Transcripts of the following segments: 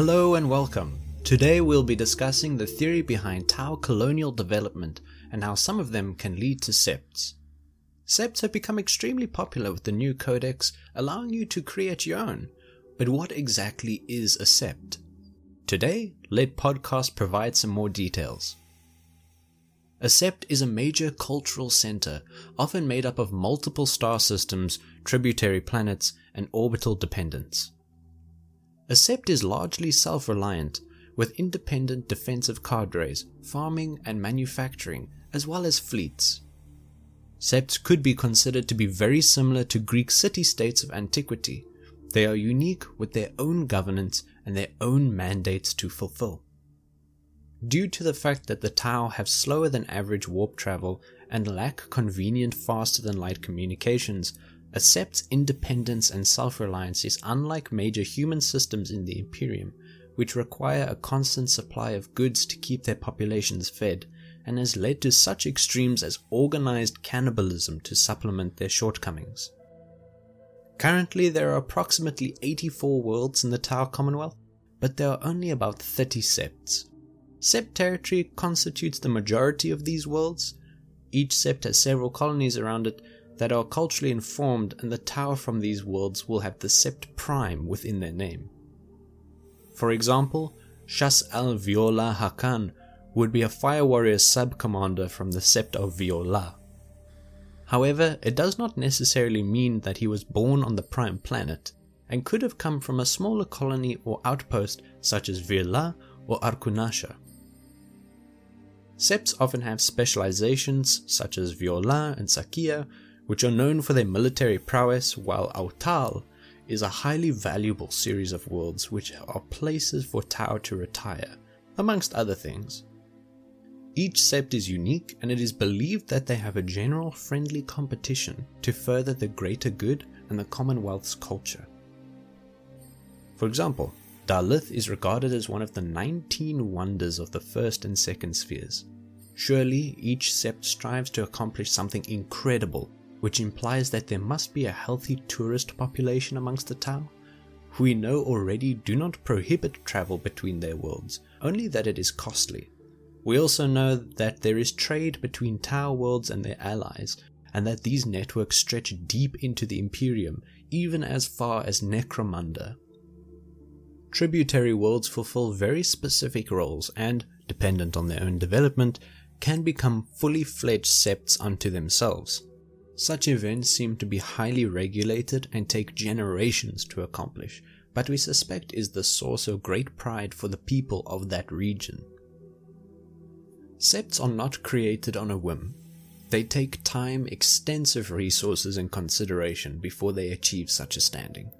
Hello and welcome. Today we'll be discussing the theory behind Tau colonial development and how some of them can lead to septs. Septs have become extremely popular with the new codex, allowing you to create your own. But what exactly is a sept? Today, let podcast provide some more details. A sept is a major cultural center, often made up of multiple star systems, tributary planets, and orbital dependents. A sept is largely self reliant, with independent defensive cadres, farming and manufacturing, as well as fleets. Septs could be considered to be very similar to Greek city states of antiquity. They are unique with their own governance and their own mandates to fulfill. Due to the fact that the Tau have slower than average warp travel and lack convenient faster than light communications, a sept's independence and self-reliance is unlike major human systems in the Imperium, which require a constant supply of goods to keep their populations fed, and has led to such extremes as organized cannibalism to supplement their shortcomings. Currently, there are approximately 84 worlds in the Tau Commonwealth, but there are only about 30 septs. Sept territory constitutes the majority of these worlds. Each sept has several colonies around it that are culturally informed, and the Tau from these worlds will have the Sept Prime within their name. For example, Shas al Vior'la Hakan would be a Fire Warrior sub commander from the Sept of Vior'la. However, it does not necessarily mean that he was born on the Prime planet, and could have come from a smaller colony or outpost such as Viola or Arkunasha. Septs often have specializations such as Vior'la and Sa'cea, which are known for their military prowess, while Au'taal is a highly valuable series of worlds which are places for Tau to retire, amongst other things. Each sept is unique, and it is believed that they have a general friendly competition to further the greater good and the Commonwealth's culture. For example, Dal'yth is regarded as one of the 19 wonders of the first and second spheres. Surely each sept strives to accomplish something incredible, which implies that there must be a healthy tourist population amongst the Tau, who we know already do not prohibit travel between their worlds, only that it is costly. We also know that there is trade between Tau worlds and their allies, and that these networks stretch deep into the Imperium, even as far as Necromunda. Tributary worlds fulfill very specific roles and, dependent on their own development, can become fully fledged septs unto themselves. Such events seem to be highly regulated and take generations to accomplish, but we suspect is the source of great pride for the people of that region. Septs are not created on a whim. They take time, extensive resources, and consideration before they achieve such a standing.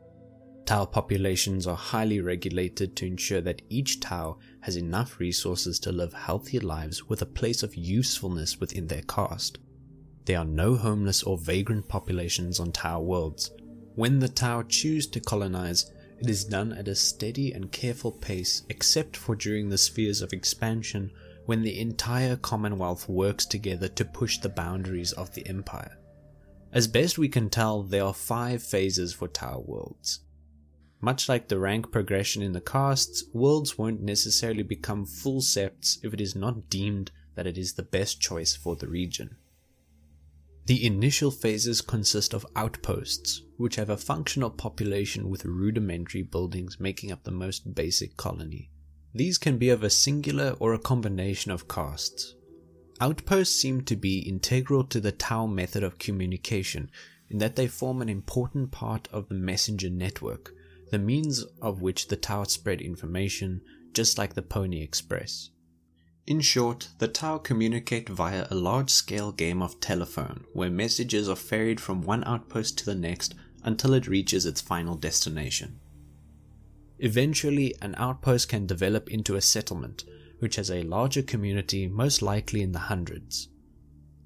Tau populations are highly regulated to ensure that each Tau has enough resources to live healthy lives with a place of usefulness within their caste. There are no homeless or vagrant populations on Tau worlds. When the Tau choose to colonize, it is done at a steady and careful pace except for during the spheres of expansion when the entire Commonwealth works together to push the boundaries of the Empire. As best we can tell, there are five phases for Tau worlds. Much like the rank progression in the castes, worlds won't necessarily become full septs if it is not deemed that it is the best choice for the region. The initial phases consist of outposts, which have a functional population with rudimentary buildings making up the most basic colony. These can be of a singular or a combination of castes. Outposts seem to be integral to the Tau method of communication in that they form an important part of the messenger network, the means of which the Tau spread information, just like the Pony Express. In short, the Tau communicate via a large scale game of telephone, where messages are ferried from one outpost to the next until it reaches its final destination. Eventually, an outpost can develop into a settlement, which has a larger community, most likely in the hundreds.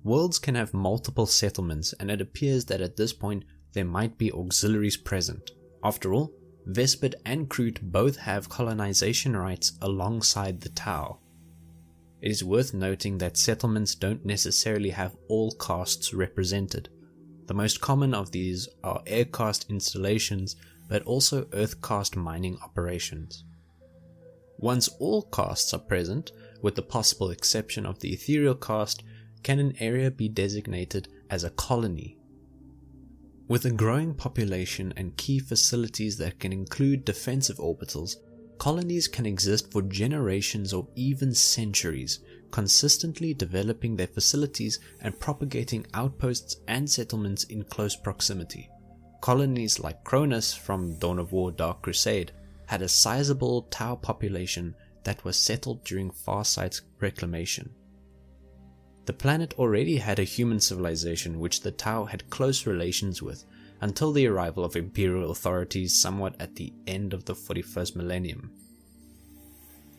Worlds can have multiple settlements, and it appears that at this point there might be auxiliaries present. After all, Vespid and Kroot both have colonization rights alongside the Tau. It is worth noting that settlements don't necessarily have all castes represented. The most common of these are air caste installations, but also earth caste mining operations. Once all castes are present, with the possible exception of the ethereal caste, can an area be designated as a colony. With a growing population and key facilities that can include defensive orbitals, colonies can exist for generations or even centuries, consistently developing their facilities and propagating outposts and settlements in close proximity. Colonies like Cronus from Dawn of War Dark Crusade had a sizable Tau population that was settled during Farsight's reclamation. The planet already had a human civilization which the Tau had close relations with until the arrival of imperial authorities somewhat at the end of the 41st millennium.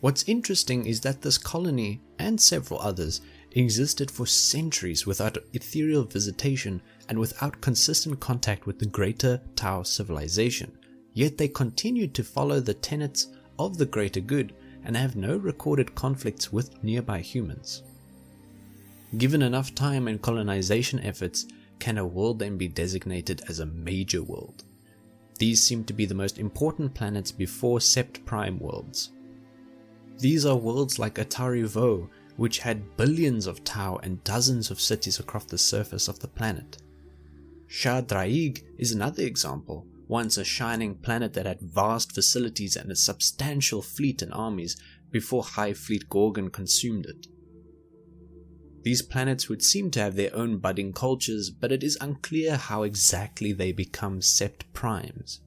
What's interesting is that this colony, and several others, existed for centuries without ethereal visitation and without consistent contact with the greater Tau civilization, yet they continued to follow the tenets of the greater good and have no recorded conflicts with nearby humans. Given enough time and colonization efforts, can a world then be designated as a major world? These seem to be the most important planets before Sept Prime worlds. These are worlds like Atari Vo, which had billions of Tau and dozens of cities across the surface of the planet. Sha'draig is another example, once a shining planet that had vast facilities and a substantial fleet and armies before Hive Fleet Gorgon consumed it. These planets would seem to have their own budding cultures, but it is unclear how exactly they become sept primes.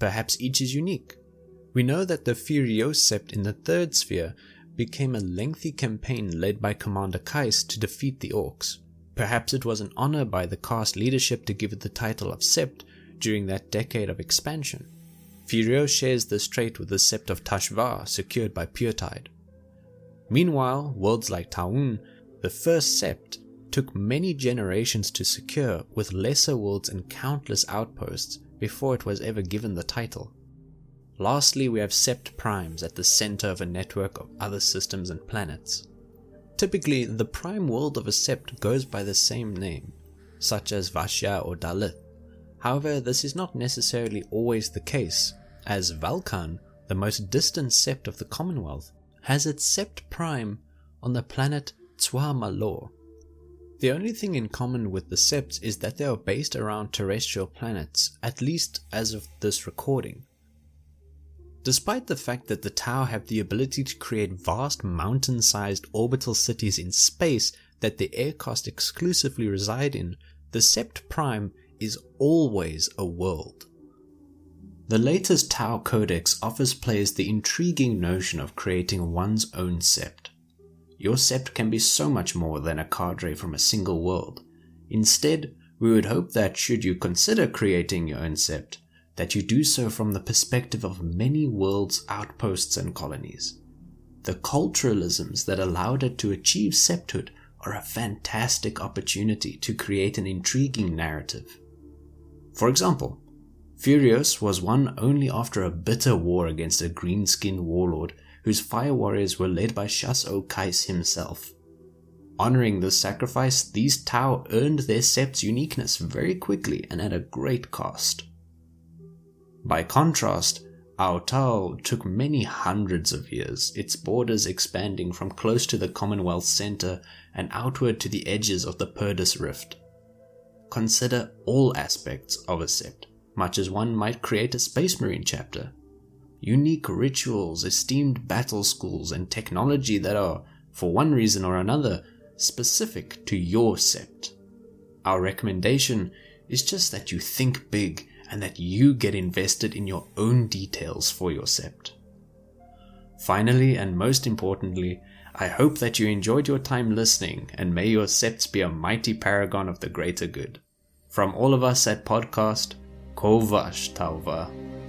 Perhaps each is unique. We know that the Fi'rios sept in the third sphere became a lengthy campaign led by Commander Kais to defeat the Orks. Perhaps it was an honor by the caste leadership to give it the title of Sept during that decade of expansion. Furio shares this trait with the Sept of Tash'var secured by Puretide. Meanwhile, worlds like Taun the first sept took many generations to secure with lesser worlds and countless outposts before it was ever given the title. Lastly, we have sept primes at the center of a network of other systems and planets. Typically, the prime world of a sept goes by the same name, such as Vash'ya or Dal'yth. However, this is not necessarily always the case, as Valkan, the most distant sept of the Commonwealth, has its sept prime on the planet Tswa Malor. The only thing in common with the septs is that they are based around terrestrial planets, at least as of this recording. Despite the fact that the Tau have the ability to create vast mountain sized orbital cities in space that the air caste exclusively reside in, the Sept Prime is always a world. The latest Tau Codex offers players the intriguing notion of creating one's own sept. Your sept can be so much more than a cadre from a single world. Instead, we would hope that should you consider creating your own sept, that you do so from the perspective of many worlds, outposts, and colonies. The culturalisms that allowed it to achieve septhood are a fantastic opportunity to create an intriguing narrative. For example, Fi'rios was won only after a bitter war against a green skinned warlord whose fire warriors were led by Shas-O Kais himself. Honoring this sacrifice, these Tau earned their sept's uniqueness very quickly and at a great cost. By contrast, our Tau took many hundreds of years, its borders expanding from close to the Commonwealth center and outward to the edges of the Perdus Rift. Consider all aspects of a sept, much as one might create a Space Marine chapter unique rituals, esteemed battle schools, and technology that are, for one reason or another, specific to your sept. Our recommendation is just that you think big and that you get invested in your own details for your sept. Finally, and most importantly, I hope that you enjoyed your time listening and may your septs be a mighty paragon of the greater good. From all of us at Podcast, Kovash Tauva.